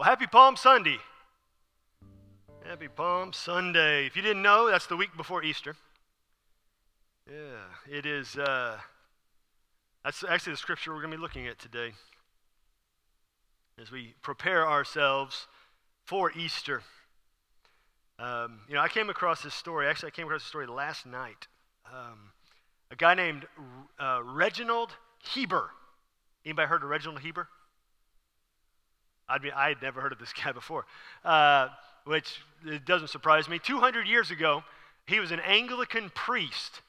Well, happy Palm Sunday. Happy Palm Sunday. If you didn't know, that's the week before Easter. Yeah, it is. Uh, that's actually the scripture we're going to be looking at today as we prepare ourselves for Easter. Um, you know, I came across this story. Actually, I came across this story last night. Um, a guy named uh, Reginald Heber. Anybody heard of Reginald Heber? I'd be, I had never heard of this guy before, uh, which it doesn't surprise me. 200 years ago, he was an Anglican priest,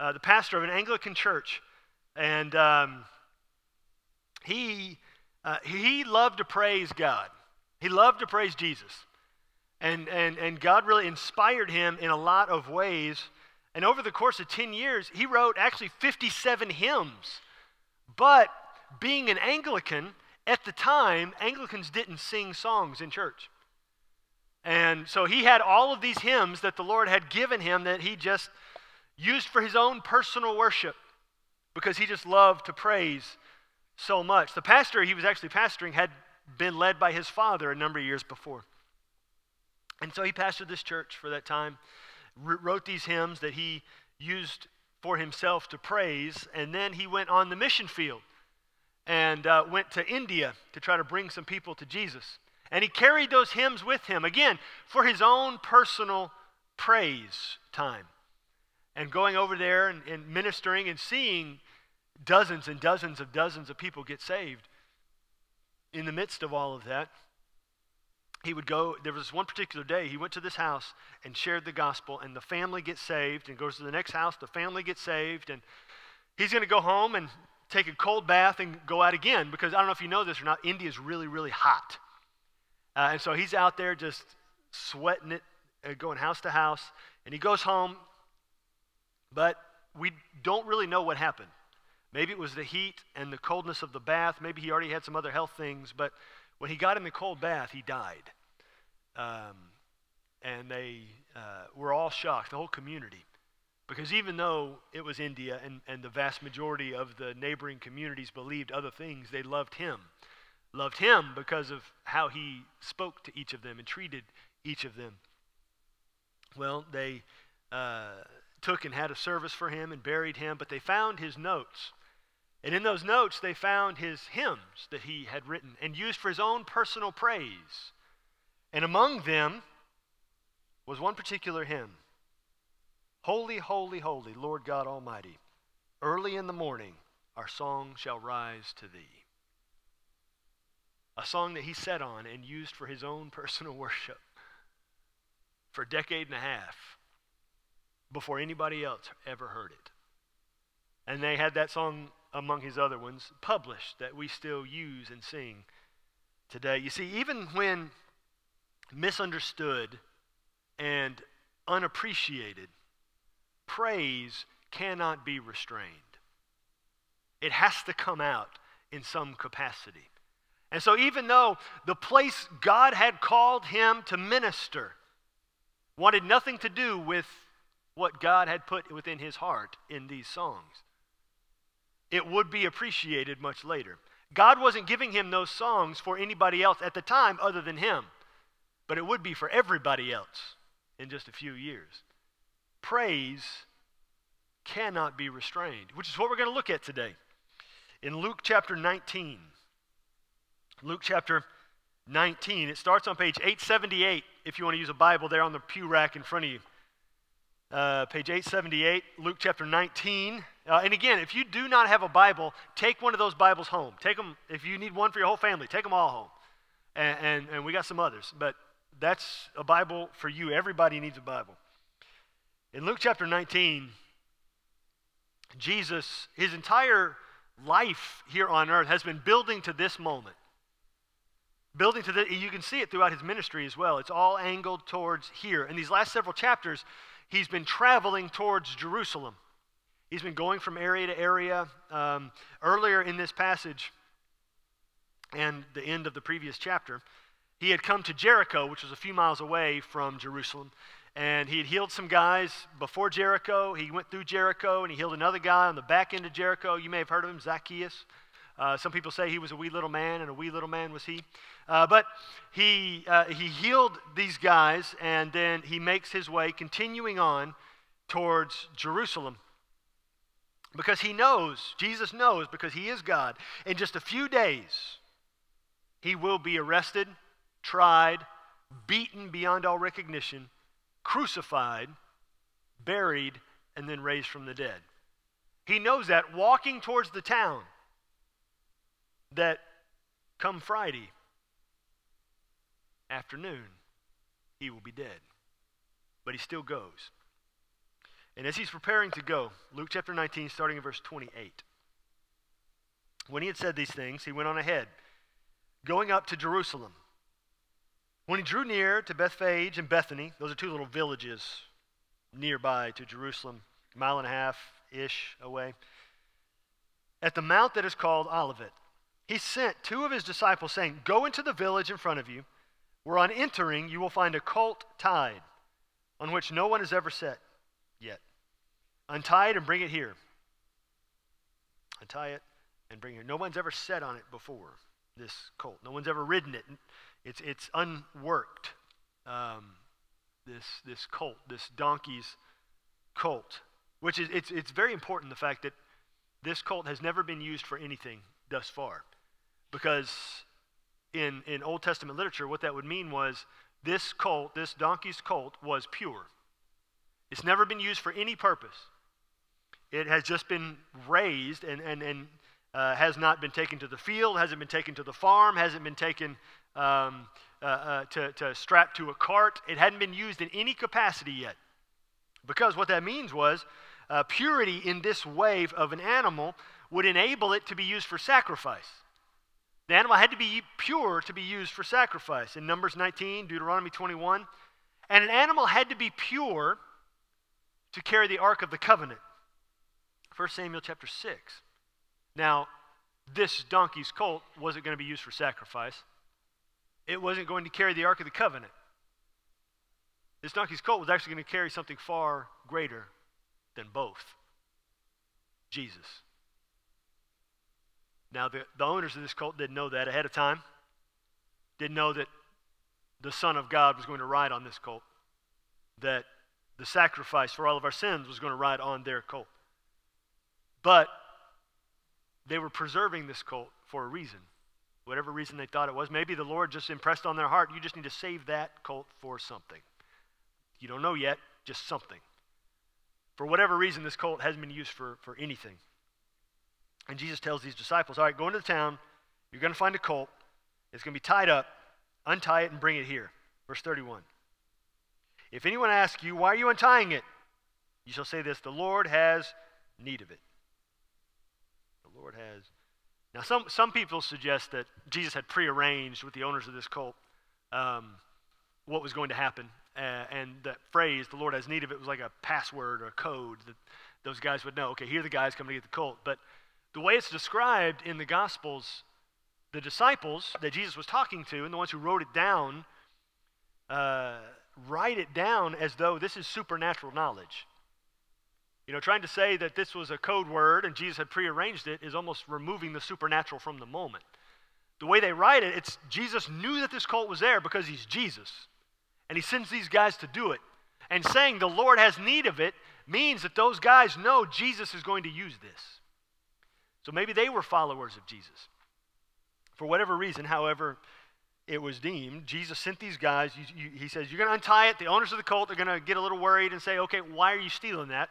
uh, the pastor of an Anglican church. And um, he, uh, he loved to praise God, he loved to praise Jesus. And, and, and God really inspired him in a lot of ways. And over the course of 10 years, he wrote actually 57 hymns. But being an Anglican, at the time, Anglicans didn't sing songs in church. And so he had all of these hymns that the Lord had given him that he just used for his own personal worship because he just loved to praise so much. The pastor he was actually pastoring had been led by his father a number of years before. And so he pastored this church for that time, wrote these hymns that he used for himself to praise, and then he went on the mission field and uh, went to India to try to bring some people to Jesus. And he carried those hymns with him, again, for his own personal praise time. And going over there and, and ministering and seeing dozens and dozens of dozens of people get saved. In the midst of all of that, he would go, there was one particular day, he went to this house and shared the gospel, and the family gets saved, and goes to the next house, the family gets saved, and he's going to go home and take a cold bath and go out again because I don't know if you know this or not, India is really, really hot. Uh, and so he's out there just sweating it, uh, going house to house, and he goes home, but we don't really know what happened. Maybe it was the heat and the coldness of the bath. Maybe he already had some other health things, but when he got in the cold bath, he died. Um, and they uh, were all shocked, the whole community. Because even though it was India and, and the vast majority of the neighboring communities believed other things, they loved him. Loved him because of how he spoke to each of them and treated each of them. Well, they uh, took and had a service for him and buried him, but they found his notes. And in those notes, they found his hymns that he had written and used for his own personal praise. And among them was one particular hymn Holy, holy, holy, Lord God Almighty, early in the morning our song shall rise to thee. A song that he set on and used for his own personal worship for a decade and a half before anybody else ever heard it. And they had that song among his other ones published that we still use and sing today. You see, even when misunderstood and unappreciated, praise cannot be restrained. It has to come out in some capacity. And so, even though the place God had called him to minister wanted nothing to do with what God had put within his heart in these songs, it would be appreciated much later. God wasn't giving him those songs for anybody else at the time other than him, but it would be for everybody else in just a few years praise cannot be restrained, which is what we're going to look at today. In Luke chapter 19, Luke chapter 19, it starts on page 878 if you want to use a Bible there on the pew rack in front of you. Uh, page 878, Luke chapter 19. Uh, and again, if you do not have a Bible, take one of those Bibles home. Take them, if you need one for your whole family, take them all home. And, and, and we got some others, but that's a Bible for you. Everybody needs a Bible. In Luke chapter 19, Jesus, his entire life here on earth has been building to this moment. Building to the, you can see it throughout his ministry as well. It's all angled towards here. In these last several chapters, he's been traveling towards Jerusalem. He's been going from area to area. Um, earlier in this passage, and the end of the previous chapter, he had come to Jericho, which was a few miles away from Jerusalem and he had healed some guys before Jericho. He went through Jericho and he healed another guy on the back end of Jericho. You may have heard of him, Zacchaeus. Uh, some people say he was a wee little man, and a wee little man was he. Uh, but he, uh, he healed these guys, and then he makes his way, continuing on towards Jerusalem. Because he knows, Jesus knows, because he is God, in just a few days, he will be arrested, tried, beaten beyond all recognition, crucified, buried, and then raised from the dead. He knows that walking towards the town, that come Friday afternoon, he will be dead. But he still goes. And as he's preparing to go, Luke chapter 19, starting in verse 28. When he had said these things, he went on ahead, going up to Jerusalem. When he drew near to Bethphage and Bethany, those are two little villages nearby to Jerusalem, a mile and a half ish away, at the mount that is called Olivet, he sent two of his disciples, saying, Go into the village in front of you, where on entering you will find a colt tied, on which no one has ever sat yet. Untie it and bring it here. Untie it and bring it here. No one's ever sat on it before, this colt. No one's ever ridden it. It's, it's unworked. Um, this, this colt, this donkey's colt, which is it's, it's very important the fact that this colt has never been used for anything thus far. Because in, in Old Testament literature, what that would mean was this colt, this donkey's colt, was pure. It's never been used for any purpose. It has just been raised and, and, and uh, has not been taken to the field, hasn't been taken to the farm, hasn't been taken um, uh, uh, to, to strap to a cart. It hadn't been used in any capacity yet. Because what that means was uh, purity in this wave of an animal would enable it to be used for sacrifice. The animal had to be pure to be used for sacrifice. In Numbers 19, Deuteronomy 21, and an animal had to be pure to carry the Ark of the Covenant. 1 Samuel chapter 6. Now, this donkey's colt wasn't going to be used for sacrifice. It wasn't going to carry the Ark of the Covenant. This donkey's colt was actually going to carry something far greater than both Jesus. Now, the, the owners of this colt didn't know that ahead of time, didn't know that the Son of God was going to ride on this colt, that the sacrifice for all of our sins was going to ride on their colt. But they were preserving this colt for a reason, whatever reason they thought it was. Maybe the Lord just impressed on their heart, you just need to save that colt for something. You don't know yet, just something. For whatever reason, this colt hasn't been used for, for anything. And Jesus tells these disciples, All right, go into the town. You're going to find a colt. It's going to be tied up. Untie it and bring it here. Verse 31. If anyone asks you, Why are you untying it? You shall say this The Lord has need of it. The Lord has. Now, some, some people suggest that Jesus had prearranged with the owners of this cult um, what was going to happen. Uh, and that phrase, the Lord has need of it, was like a password or a code that those guys would know. Okay, here are the guys coming to get the cult. But the way it's described in the Gospels, the disciples that Jesus was talking to and the ones who wrote it down uh, write it down as though this is supernatural knowledge. You know, trying to say that this was a code word and Jesus had prearranged it is almost removing the supernatural from the moment. The way they write it, it's Jesus knew that this cult was there because he's Jesus. And he sends these guys to do it. And saying the Lord has need of it means that those guys know Jesus is going to use this. So maybe they were followers of Jesus. For whatever reason, however, it was deemed, Jesus sent these guys. He says, You're going to untie it. The owners of the cult are going to get a little worried and say, Okay, why are you stealing that?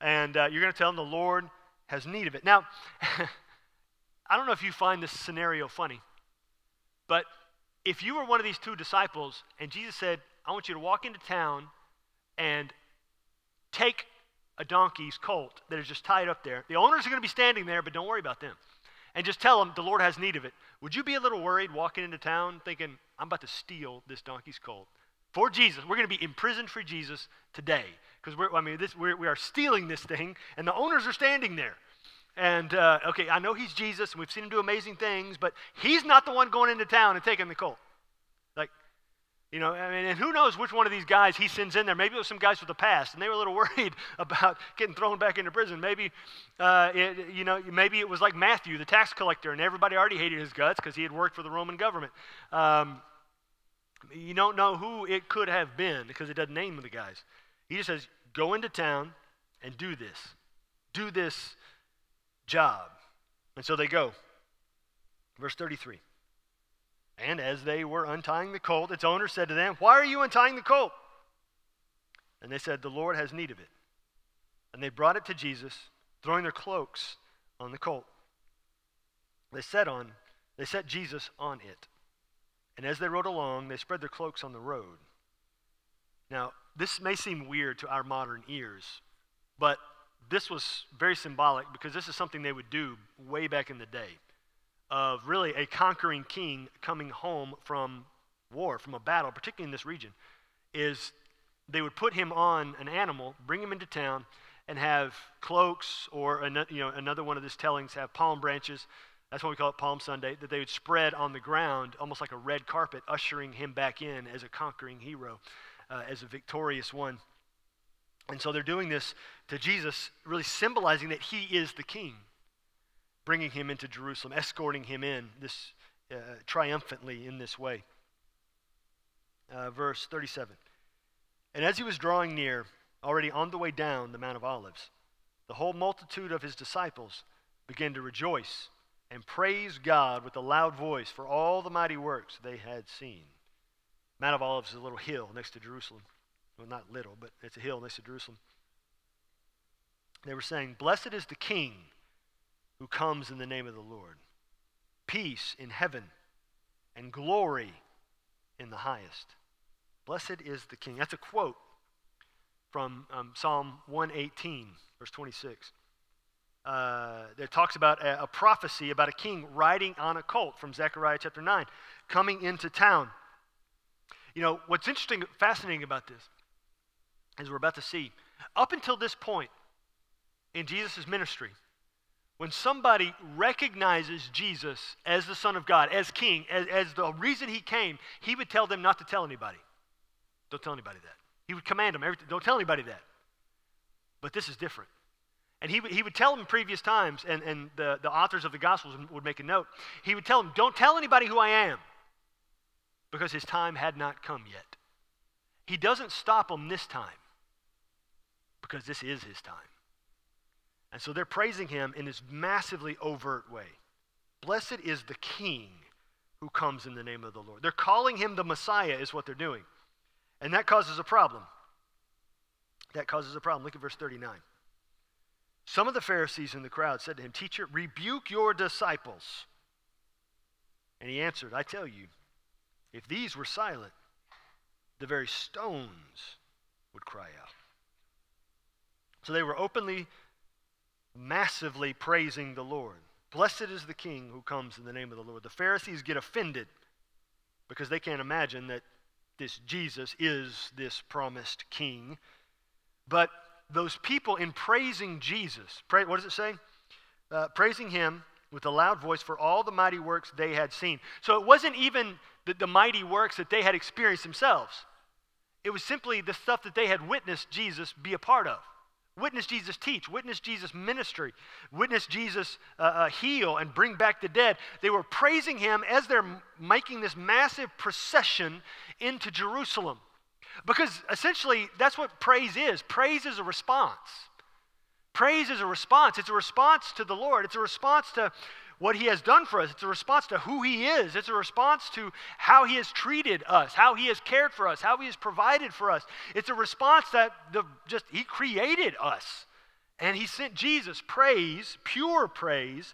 And uh, you're going to tell them the Lord has need of it. Now, I don't know if you find this scenario funny, but if you were one of these two disciples and Jesus said, I want you to walk into town and take a donkey's colt that is just tied up there. The owners are going to be standing there, but don't worry about them. And just tell them the Lord has need of it. Would you be a little worried walking into town thinking, I'm about to steal this donkey's colt? For Jesus. We're going to be imprisoned for Jesus today. Because we're, I mean, this, we're, we are stealing this thing, and the owners are standing there. And, uh, okay, I know he's Jesus, and we've seen him do amazing things, but he's not the one going into town and taking the colt. Like, You know, I mean, and who knows which one of these guys he sends in there? Maybe it was some guys with the past, and they were a little worried about getting thrown back into prison. Maybe, uh, it, you know, maybe it was like Matthew, the tax collector, and everybody already hated his guts because he had worked for the Roman government. Um, you don't know who it could have been because it doesn't name the guys. He just says, "Go into town and do this. Do this job." And so they go. Verse 33. And as they were untying the colt, its owner said to them, Why are you untying the colt? And they said, The Lord has need of it. And they brought it to Jesus, throwing their cloaks on the colt. They set on, they set Jesus on it. And as they rode along, they spread their cloaks on the road. Now, this may seem weird to our modern ears, but this was very symbolic because this is something they would do way back in the day of really a conquering king coming home from war, from a battle, particularly in this region, is they would put him on an animal, bring him into town, and have cloaks or you know, another one of these tellings have palm branches. That's why we call it Palm Sunday, that they would spread on the ground almost like a red carpet, ushering him back in as a conquering hero, uh, as a victorious one. And so they're doing this to Jesus, really symbolizing that he is the king bringing him into Jerusalem, escorting him in this uh, triumphantly in this way. Uh, verse 37. And as he was drawing near, already on the way down the Mount of Olives, the whole multitude of his disciples began to rejoice and praised God with a loud voice for all the mighty works they had seen. Mount of Olives is a little hill next to Jerusalem. Well, not little, but it's a hill next to Jerusalem. They were saying, Blessed is the King who comes in the name of the Lord. Peace in heaven and glory in the highest. Blessed is the King. That's a quote from um, Psalm 118, verse 26. Uh, that talks about a, a, prophecy about a king riding on a colt from Zechariah chapter 9, coming into town. You know, what's interesting, fascinating about this, as we're about to see, up until this point in Jesus' ministry, when somebody recognizes Jesus as the Son of God, as King, as, as the reason he came, he would tell them not to tell anybody. Don't tell anybody that. He would command them, don't tell anybody that. But this is different. And he would, he would tell them in previous times, and, and the, the authors of the Gospels would make a note. He would tell them, Don't tell anybody who I am, because his time had not come yet. He doesn't stop them this time, because this is his time. And so they're praising him in this massively overt way. Blessed is the King who comes in the name of the Lord. They're calling him the Messiah, is what they're doing. And that causes a problem. That causes a problem. Look at verse 39. Some of the Pharisees in the crowd said to him, Teacher, rebuke your disciples. And he answered, I tell you, if these were silent, the very stones would cry out. So they were openly massively praising the Lord. Blessed is the King who comes in the name of the Lord. The Pharisees get offended because they can't imagine that this Jesus is this promised King. But those people, in praising Jesus, pray, what does it say? Uh, praising him with a loud voice for all the mighty works they had seen. So it wasn't even the, the mighty works that they had experienced themselves, it was simply the stuff that they had witnessed Jesus be a part of. Witness Jesus teach, witness Jesus ministry, witness Jesus uh, uh, heal and bring back the dead. They were praising him as they're making this massive procession into Jerusalem. Because essentially, that's what praise is praise is a response. Praise is a response. It's a response to the Lord, it's a response to what he has done for us. It's a response to who he is. It's a response to how he has treated us, how he has cared for us, how he has provided for us. It's a response that the, just he created us. And he sent Jesus. Praise, pure praise,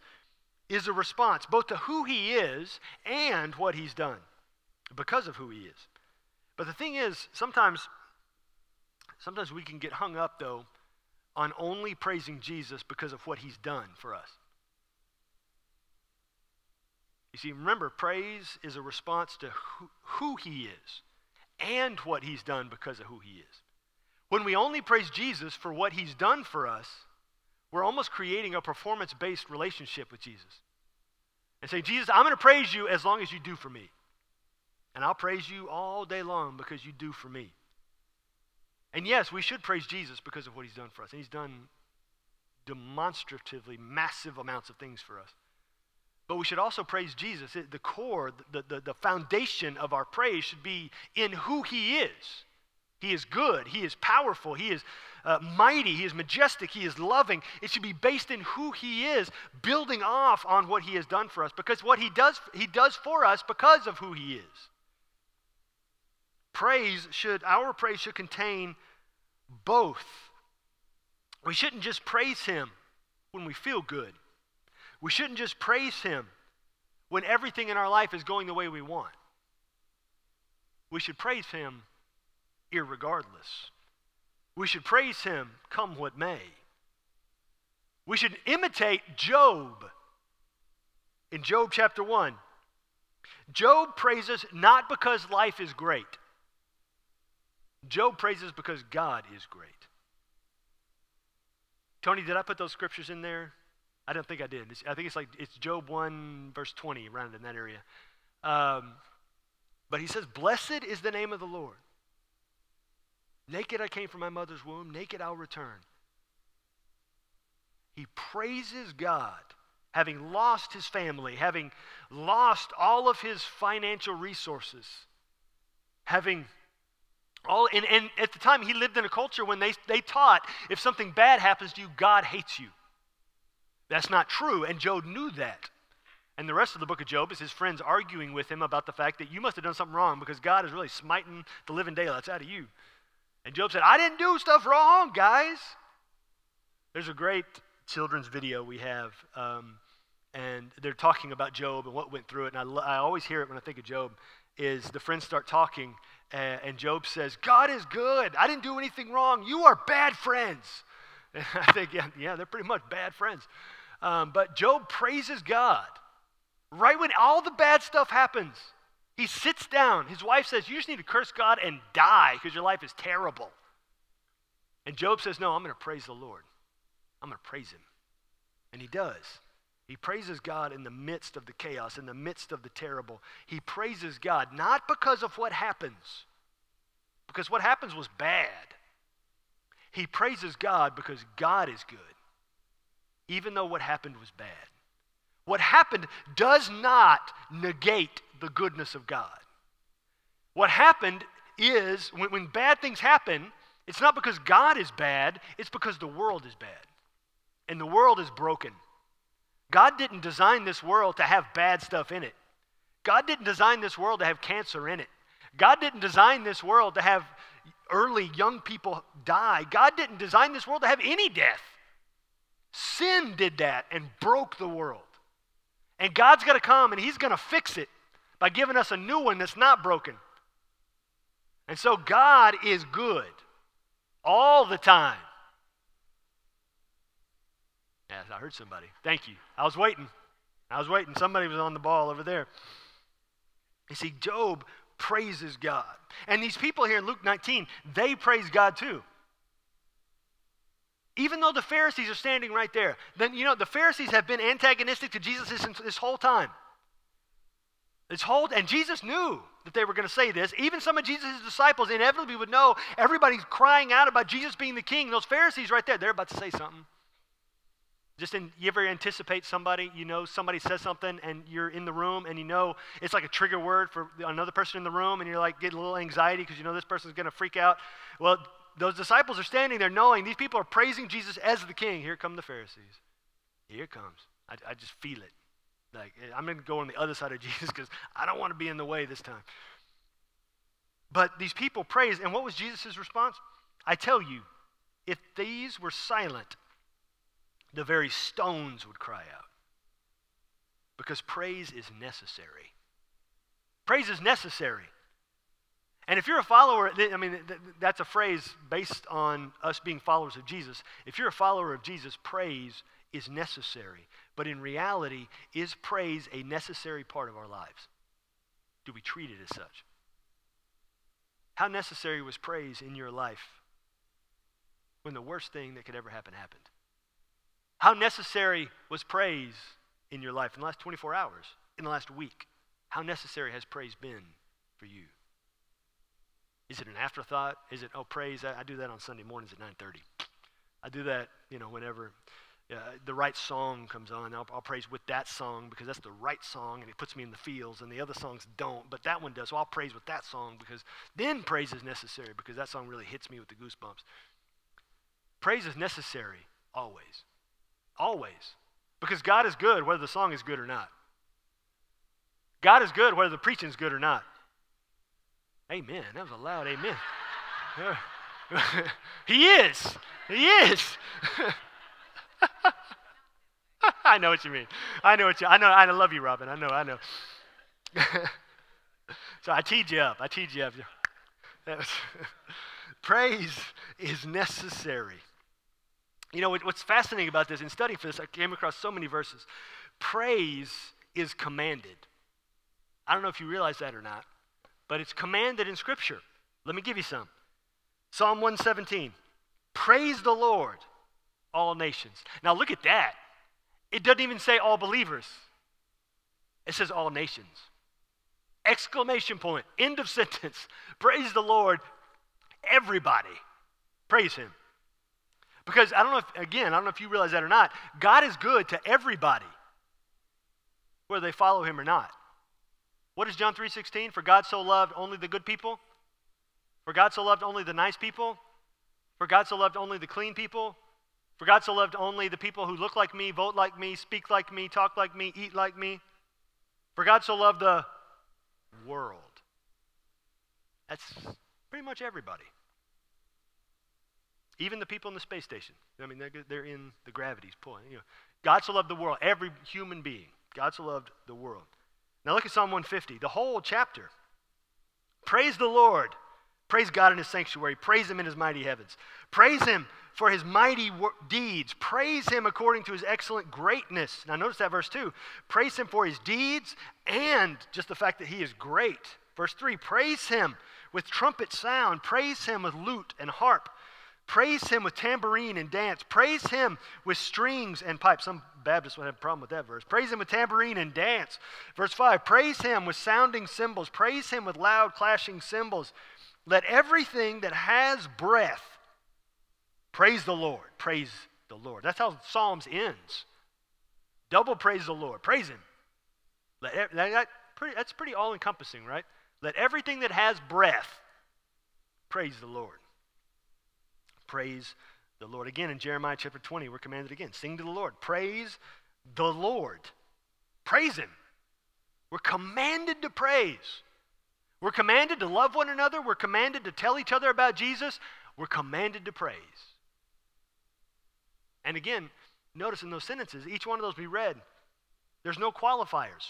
is a response both to who he is and what he's done because of who he is. But the thing is, sometimes sometimes we can get hung up though on only praising Jesus because of what he's done for us. You see, remember, praise is a response to who, who, he is and what he's done because of who he is. When we only praise Jesus for what he's done for us, we're almost creating a performance based relationship with Jesus. And say, Jesus, I'm going to praise you as long as you do for me. And I'll praise you all day long because you do for me. And yes, we should praise Jesus because of what he's done for us. And he's done demonstratively massive amounts of things for us. But we should also praise Jesus. The core, the, the, the foundation of our praise should be in who he is. He is good. He is powerful. He is uh, mighty. He is majestic. He is loving. It should be based in who He is, building off on what He has done for us. Because what He does, He does for us because of who He is. Praise should, our praise should contain both. We shouldn't just praise Him when we feel good. We shouldn't just praise Him when everything in our life is going the way we want. We should praise Him irregardless. We should praise him come what may. We should imitate Job in Job chapter 1. Job praises not because life is great. Job praises because God is great. Tony, did I put those scriptures in there? I don't think I did. It's, I think it's like it's Job 1, verse 20, around in that area. Um, but he says, Blessed is the name of the Lord. Naked I came from my mother's womb, naked I'll return. He praises God, having lost his family, having lost all of his financial resources, having all, and, and at the time he lived in a culture when they, they taught if something bad happens to you, God hates you. That's not true, and Job knew that. And the rest of the book of Job is his friends arguing with him about the fact that you must have done something wrong because God is really smiting the living daylights out of you. And Job said, I didn't do stuff wrong, guys. There's a great children's video we have, um, and they're talking about Job and what went through it. And I, I always hear it when I think of Job. Is the friends start talking, and, and Job says, "God is good. I didn't do anything wrong. You are bad friends." And I think, yeah, yeah, they're pretty much bad friends. Um, but Job praises God right when all the bad stuff happens. He sits down. His wife says, You just need to curse God and die because your life is terrible. And Job says, No, I'm going to praise the Lord. I'm going to praise him. And he does. He praises God in the midst of the chaos, in the midst of the terrible. He praises God not because of what happens, because what happens was bad. He praises God because God is good, even though what happened was bad. What happened does not negate the goodness of God. What happened is when, when bad things happen, it's not because God is bad, it's because the world is bad. And the world is broken. God didn't design this world to have bad stuff in it. God didn't design this world to have cancer in it. God didn't design this world to have early young people die. God didn't design this world to have any death. Sin did that and broke the world. And God's going to come and He's going to fix it by giving us a new one that's not broken. And so God is good all the time. Yes, I heard somebody. Thank you. I was waiting. I was waiting. Somebody was on the ball over there. You see, Job praises God. And these people here in Luke 19, they praise God too. Even though the Pharisees are standing right there, then you know the Pharisees have been antagonistic to Jesus this, this whole time. This whole and Jesus knew that they were going to say this. Even some of Jesus' disciples inevitably would know everybody's crying out about Jesus being the king. Those Pharisees right there, they're about to say something. Just in, you ever anticipate somebody, you know, somebody says something and you're in the room and you know it's like a trigger word for another person in the room and you're like getting a little anxiety because you know this person's going to freak out. Well, those disciples are standing there knowing these people are praising Jesus as the king. Here come the Pharisees. Here comes. I, I just feel it. Like, eh, I'm going to go on the other side of Jesus because I don't want to be in the way this time. But these people praise, and what was Jesus' response? I tell you, if these were silent, the very stones would cry out. Because praise is necessary. Praise is necessary. And if you're a follower, I mean, that's a phrase based on us being followers of Jesus. If you're a follower of Jesus, praise is necessary. But in reality, is praise a necessary part of our lives? Do we treat it as such? How necessary was praise in your life when the worst thing that could ever happen happened? How necessary was praise in your life in the last 24 hours, in the last week? How necessary has praise been for you? Is it an afterthought? Is it, oh, praise? I, I do that on Sunday mornings at 9.30. I do that, you know, whenever uh, the right song comes on. I'll, I'll, praise with that song because that's the right song and it puts me in the fields, and the other songs don't, but that one does. So I'll praise with that song because then praise is necessary because that song really hits me with the goosebumps. Praise is necessary always. Always. Because God is good whether the song is good or not. God is good whether the preaching is good or not. Amen. That was a loud amen. he is. He is. I know what you mean. I know what you I know I love you, Robin. I know, I know. so I teed you up. I teed you up. Praise is necessary. You know, what's fascinating about this, in studying for this, I came across so many verses. Praise is commanded. I don't know if you realize that or not, but it's commanded in Scripture. Let me give you some. Psalm 117 Praise the Lord, all nations. Now look at that. It doesn't even say all believers, it says all nations. Exclamation point, end of sentence. Praise the Lord, everybody. Praise Him. Because I don't know if, again, I don't know if you realize that or not, God is good to everybody, whether they follow Him or not. What is John 3:16? For God so loved only the good people? For God so loved only the nice people? For God so loved only the clean people? For God so loved only the people who look like me, vote like me, speak like me, talk like me, eat like me? For God so loved the world. That's pretty much everybody. Even the people in the space station. I mean, they're, they're in the gravity's pulling. You know, God so loved the world, every human being. God so loved the world. Now look at Psalm 150, the whole chapter. Praise the Lord. Praise God in his sanctuary. Praise him in his mighty heavens. Praise him for his mighty wor- deeds. Praise him according to his excellent greatness. Now, notice that verse 2. Praise him for his deeds and just the fact that he is great. Verse 3 Praise him with trumpet sound. Praise him with lute and harp. Praise him with tambourine and dance. Praise him with strings and pipes. Some Baptists would have a problem with that verse. Praise him with tambourine and dance. Verse 5 Praise him with sounding cymbals. Praise him with loud clashing cymbals. Let everything that has breath praise the Lord. Praise the Lord. That's how Psalms ends. Double praise the Lord. Praise him. Let, that, that's pretty all encompassing, right? Let everything that has breath praise the Lord. Praise the Lord. Again, in Jeremiah chapter 20, we're commanded again sing to the Lord. Praise the Lord. Praise Him. We're commanded to praise. We're commanded to love one another. We're commanded to tell each other about Jesus. We're commanded to praise. And again, notice in those sentences, each one of those we read, there's no qualifiers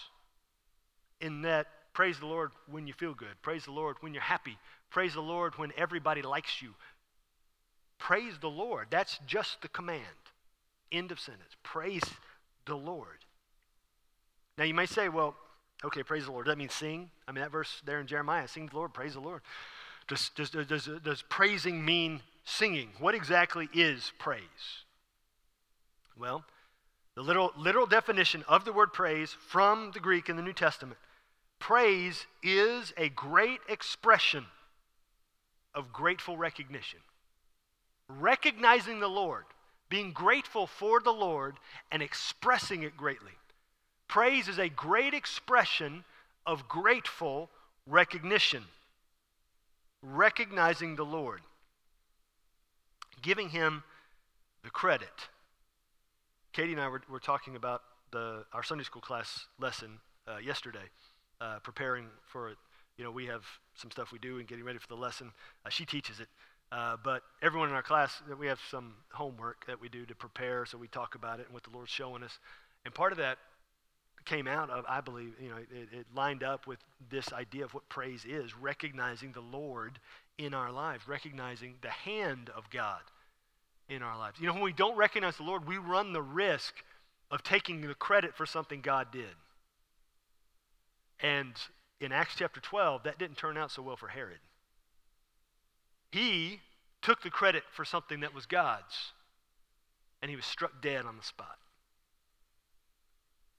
in that praise the Lord when you feel good, praise the Lord when you're happy, praise the Lord when everybody likes you, Praise the Lord. That's just the command. End of sentence. Praise the Lord. Now you may say, well, okay, praise the Lord. Does that mean sing? I mean, that verse there in Jeremiah, sing the Lord, praise the Lord. Does, does, does, does praising mean singing? What exactly is praise? Well, the literal, literal definition of the word praise from the Greek in the New Testament praise is a great expression of grateful recognition recognizing the Lord, being grateful for the Lord, and expressing it greatly. Praise is a great expression of grateful recognition, recognizing the Lord, giving Him the credit. Katie and I were, were talking about the, our Sunday school class lesson uh, yesterday, uh, preparing for it. You know, we have some stuff we do and getting ready for the lesson. Uh, she teaches it. Uh, but everyone in our class, we have some homework that we do to prepare, so we talk about it and what the Lord's showing us. And part of that came out of, I believe, you know, it, it lined up with this idea of what praise is recognizing the Lord in our lives, recognizing the hand of God in our lives. You know, when we don't recognize the Lord, we run the risk of taking the credit for something God did. And in Acts chapter 12, that didn't turn out so well for Herod. He took the credit for something that was God's, and he was struck dead on the spot.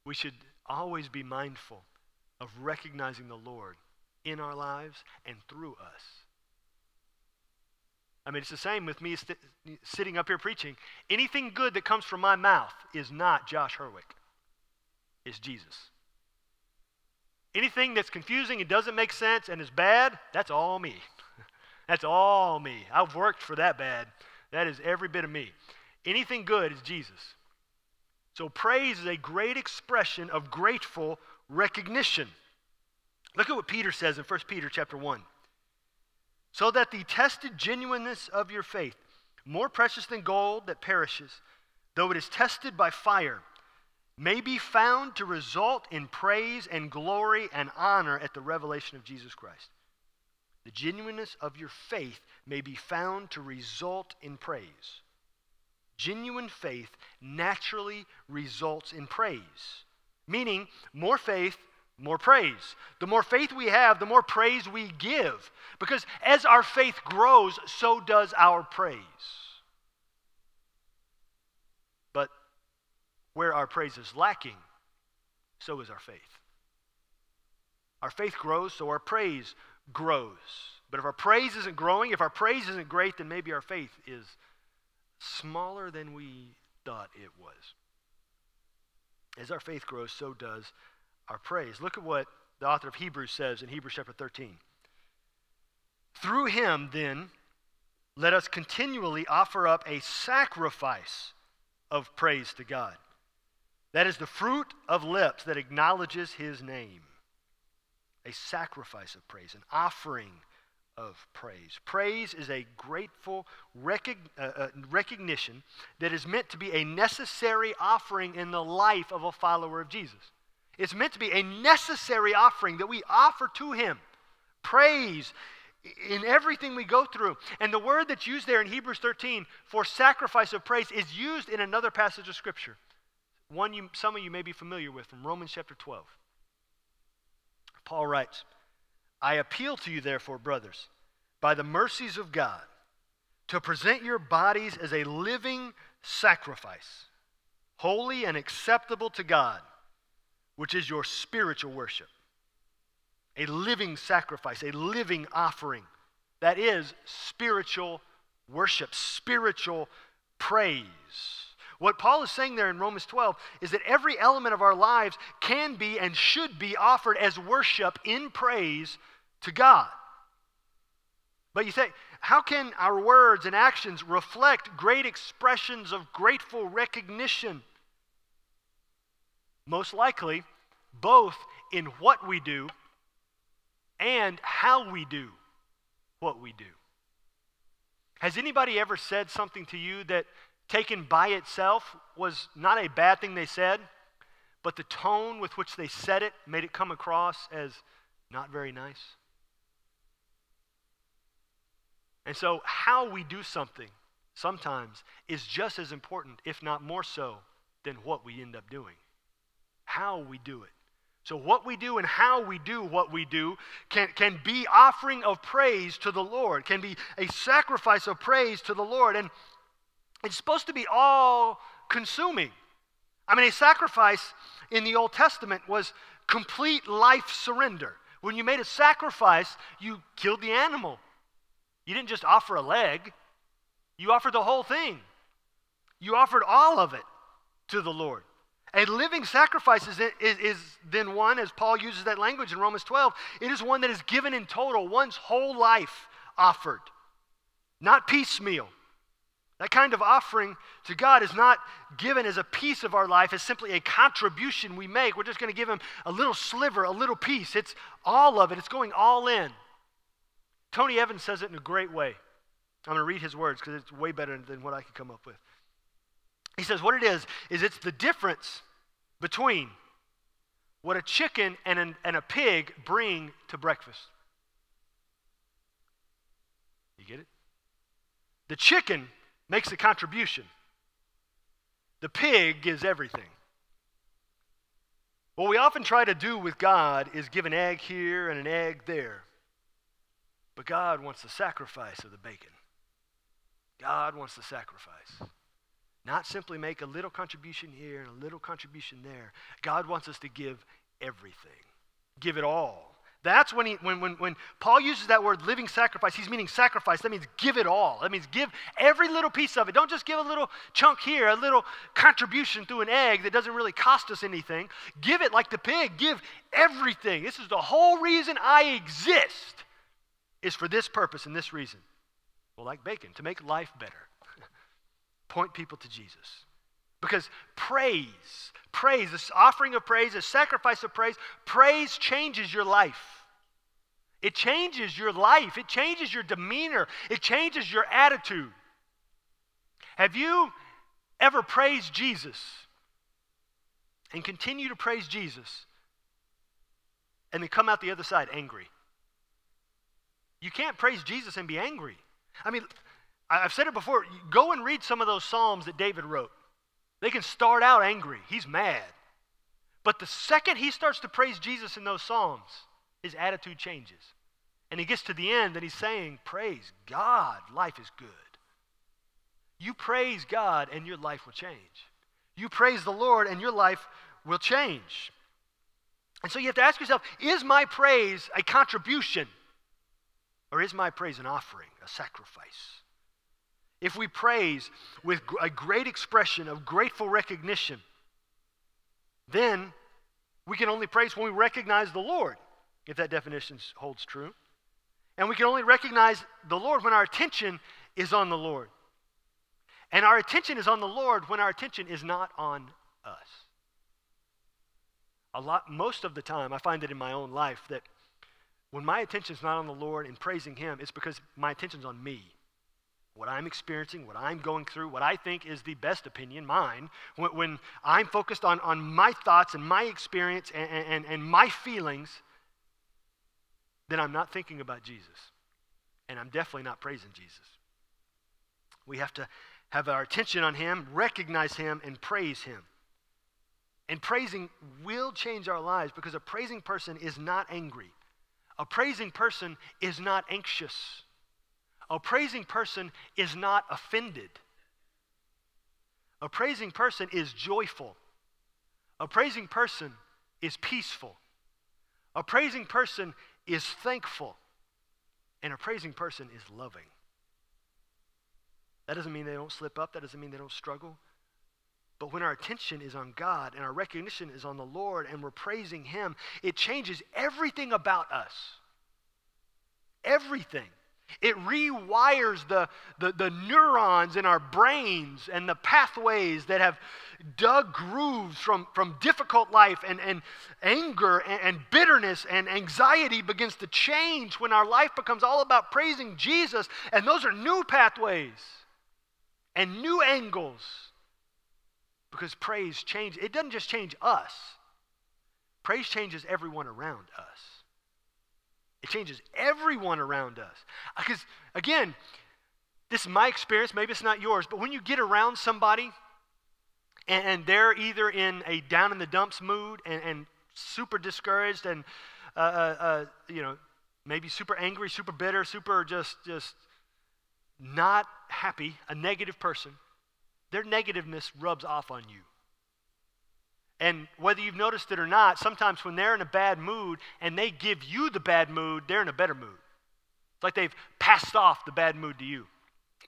We should always be mindful of recognizing the Lord in our lives and through us. I mean, it's the same with me st- sitting up here preaching. Anything good that comes from my mouth is not Josh Herwick, it's Jesus. Anything that's confusing and doesn't make sense and is bad, that's all me. That's all me. I've worked for that bad. That is every bit of me. Anything good is Jesus. So praise is a great expression of grateful recognition. Look at what Peter says in 1 Peter chapter 1. So that the tested genuineness of your faith, more precious than gold that perishes, though it is tested by fire, may be found to result in praise and glory and honor at the revelation of Jesus Christ. The genuineness of your faith may be found to result in praise. Genuine faith naturally results in praise, meaning more faith, more praise. The more faith we have, the more praise we give. Because as our faith grows, so does our praise. But where our praise is lacking, so is our faith. Our faith grows, so our praise grows. But if our praise isn't growing, if our praise isn't great, then maybe our faith is smaller than we thought it was. As our faith grows, so does our praise. Look at what the author of Hebrews says in Hebrews chapter 13. Through him, then, let us continually offer up a sacrifice of praise to God. That is the fruit of lips that acknowledges his name. A sacrifice of praise, an offering of praise. Praise is a grateful recog- uh, uh, recognition that is meant to be a necessary offering in the life of a follower of Jesus. It's meant to be a necessary offering that we offer to Him. Praise in everything we go through. And the word that's used there in Hebrews 13 for sacrifice of praise is used in another passage of Scripture one you, some of you may be familiar with from Romans chapter 12. Paul writes, I appeal to you, therefore, brothers, by the mercies of God, to present your bodies as a living sacrifice, holy and acceptable to God, which is your spiritual worship. A living sacrifice, a living offering. That is spiritual worship, spiritual praise. What Paul is saying there in Romans 12 is that every element of our lives can be and should be offered as worship in praise to God. But you say, how can our words and actions reflect great expressions of grateful recognition? Most likely, both in what we do and how we do what we do. Has anybody ever said something to you that taken by itself was not a bad thing they said, but the tone with which they said it made it come across as not very nice. And so, how we do something sometimes is just as important, if not more so, than what we end up doing. How we do it. So, what we do and how we do what we do can, can be offering of praise to the Lord, can be a sacrifice of praise to the Lord. And it's supposed to be all consuming. I mean, a sacrifice in the Old Testament was complete life surrender. When you made a sacrifice, you killed the animal. You didn't just offer a leg, you offered the whole thing. You offered all of it to the Lord. A living sacrifice is, is, is, then one, as Paul uses that language in Romans 12, it is one that is given in total, one's whole life offered, not piecemeal. That kind of offering to God is not given as a piece of our life, it's simply a contribution we make. We're just going to give Him a little sliver, a little piece. It's all of it, it's going all in. Tony Evans says it in a great way. I'm going to read his words because it's way better than what I could come up with. He says, What it is, is it's the difference between what a chicken and, an, and a pig bring to breakfast. You get it? The chicken makes a contribution. The pig gives everything. What we often try to do with God is give an egg here and an egg there. But God wants the sacrifice of the bacon. God wants the sacrifice. Not simply make a little contribution here and a little contribution there. God wants us to give everything, give it all. That's when, he, when, when, when Paul uses that word living sacrifice, he's meaning sacrifice. That means give it all. That means give every little piece of it. Don't just give a little chunk here, a little contribution through an egg that doesn't really cost us anything. Give it like the pig. Give everything. This is the whole reason I exist, is for this purpose and this reason. Well, like bacon, to make life better. Point people to Jesus. Because praise, praise, this offering of praise, a sacrifice of praise, praise changes your life. It changes your life. It changes your demeanor. It changes your attitude. Have you ever praised Jesus and continue to praise Jesus and then come out the other side angry? You can't praise Jesus and be angry. I mean, I've said it before. Go and read some of those Psalms that David wrote. They can start out angry, he's mad. But the second he starts to praise Jesus in those Psalms, his attitude changes. And he gets to the end and he's saying, Praise God, life is good. You praise God and your life will change. You praise the Lord and your life will change. And so you have to ask yourself is my praise a contribution? Or is my praise an offering, a sacrifice? If we praise with a great expression of grateful recognition, then we can only praise when we recognize the Lord, if that definition holds true. And we can only recognize the Lord when our attention is on the Lord. And our attention is on the Lord when our attention is not on us. A lot, most of the time, I find it in my own life that when my attention is not on the Lord and praising Him, it's because my attention's on me what I'm experiencing, what I'm going through, what I think is the best opinion, mine, when, when I'm focused on, on my thoughts and my experience and, and, and my feelings, then I'm not thinking about Jesus. And I'm definitely not praising Jesus. We have to have our attention on Him, recognize Him, and praise Him. And praising will change our lives because a praising person is not angry. A praising person is not anxious. A praising person is not offended. A praising person is joyful. A praising person is peaceful. A praising person is thankful. And a praising person is loving. That doesn't mean they don't slip up, that doesn't mean they don't struggle. But when our attention is on God and our recognition is on the Lord and we're praising Him, it changes everything about us. Everything. It rewires the, the, the, neurons in our brains and the pathways that have dug grooves from, from difficult life and, and anger and, and bitterness and anxiety begins to change when our life becomes all about praising Jesus. And those are new pathways and new angles because praise changes. It doesn't just change us, praise changes everyone around us. It changes everyone around us. Because, again, this is my experience, maybe it's not yours, but when you get around somebody and, and they're either in a down in the dumps mood and, and super discouraged and, uh, uh, uh, you know, maybe super angry, super bitter, super just, just not happy, a negative person, their negativeness rubs off on you. And whether you've noticed it or not, sometimes when they're in a bad mood and they give you the bad mood, they're in a better mood. It's like they've passed off the bad mood to you.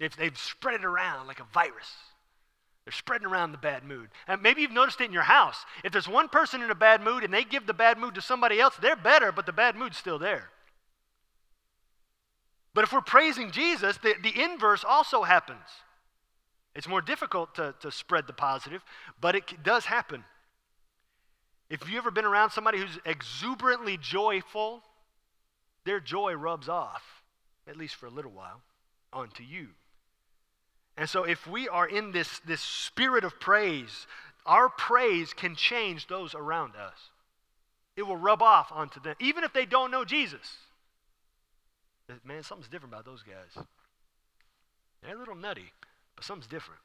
They've, they've spread it around like a virus. They're spreading around the bad mood. And maybe you've noticed it in your house. If there's one person in a bad mood and they give the bad mood to somebody else, they're better, but the bad mood's still there. But if we're praising Jesus, the, the inverse also happens. It's more difficult to, to spread the positive, but it does happen. If you've ever been around somebody who's exuberantly joyful, their joy rubs off, at least for a little while, onto you. And so if we are in this, this spirit of praise, our praise can change those around us. It will rub off onto them, even if they don't know Jesus. Man, something's different about those guys. They're a little nutty, but something's different.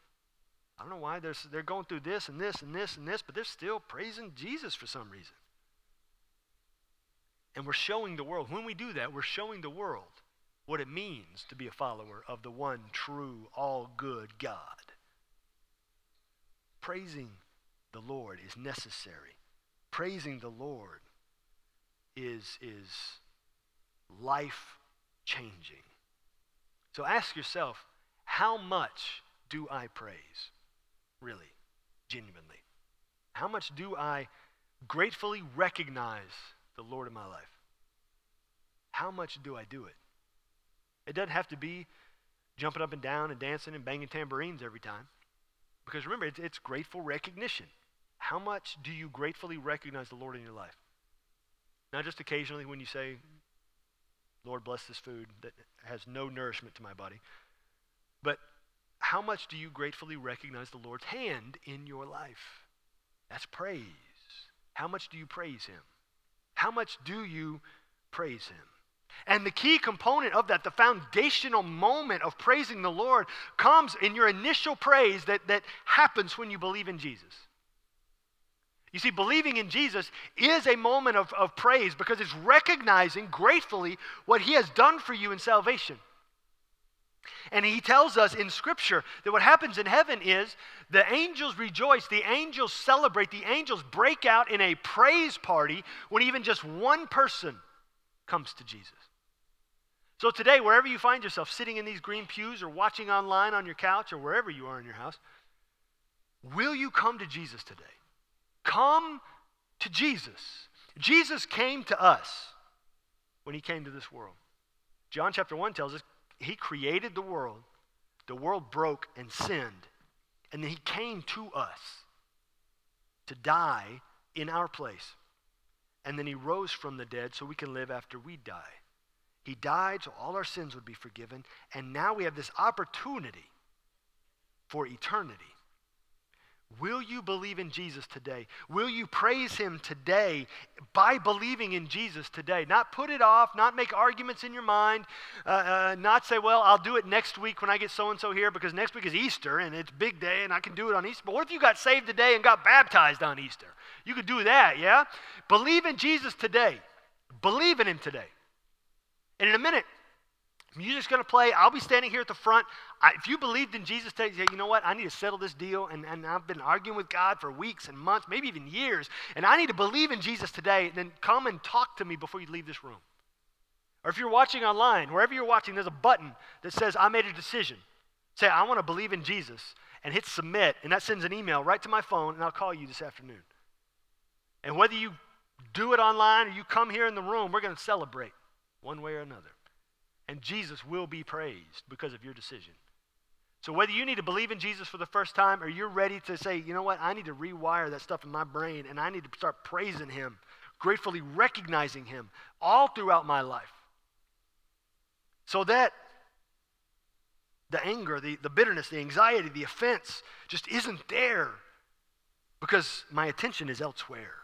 I don't know why they're, they're going through this and this and this and this, but they're still praising Jesus for some reason. And we're showing the world, when we do that, we're showing the world what it means to be a follower of the one true, all good God. Praising the Lord is necessary. Praising the Lord is, is life changing. So ask yourself, how much do I praise? Really, genuinely. How much do I gratefully recognize the Lord in my life? How much do I do it? It doesn't have to be jumping up and down and dancing and banging tambourines every time. Because remember, it's, it's grateful recognition. How much do you gratefully recognize the Lord in your life? Not just occasionally when you say, Lord, bless this food that has no nourishment to my body. But how much do you gratefully recognize the Lord's hand in your life? That's praise. How much do you praise Him? How much do you praise Him? And the key component of that, the foundational moment of praising the Lord, comes in your initial praise that, that happens when you believe in Jesus. You see, believing in Jesus is a moment of, of praise because it's recognizing gratefully what He has done for you in salvation. And he tells us in Scripture that what happens in heaven is the angels rejoice, the angels celebrate, the angels break out in a praise party when even just one person comes to Jesus. So today, wherever you find yourself, sitting in these green pews or watching online on your couch or wherever you are in your house, will you come to Jesus today? Come to Jesus. Jesus came to us when he came to this world. John chapter 1 tells us he created the world. The world broke and sinned. And then he came to us to die in our place. And then he rose from the dead so we can live after we die. He died so all our sins would be forgiven. And now we have this opportunity for eternity. Will you believe in Jesus today? Will you praise him today by believing in Jesus today? Not put it off, not make arguments in your mind, uh, uh, not say, well, I'll do it next week when I get so and so here because next week is Easter and it's big day and I can do it on Easter. But what if you got saved today and got baptized on Easter? You could do that, yeah? Believe in Jesus today. Believe in him today. And in a minute, music's going to play. I'll be standing here at the front. I, if you believed in Jesus today, you say, you know what? I need to settle this deal. And, and I've been arguing with God for weeks and months, maybe even years. And I need to believe in Jesus today. Then come and talk to me before you leave this room. Or if you're watching online, wherever you're watching, there's a button that says, I made a decision. Say, I want to believe in Jesus. And hit submit. And that sends an email right to my phone. And I'll call you this afternoon. And whether you do it online or you come here in the room, we're going to celebrate one way or another. And Jesus will be praised because of your decision. So, whether you need to believe in Jesus for the first time or you're ready to say, you know what, I need to rewire that stuff in my brain and I need to start praising Him, gratefully recognizing Him all throughout my life. So that the anger, the, the bitterness, the anxiety, the offense just isn't there because my attention is elsewhere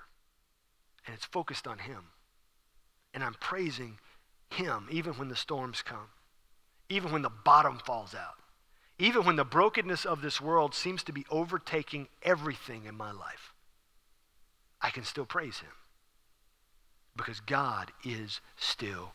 and it's focused on Him. And I'm praising him even when the storms come, even when the bottom falls out, even when the brokenness of this world seems to be overtaking everything in my life. I can still praise Him because God is still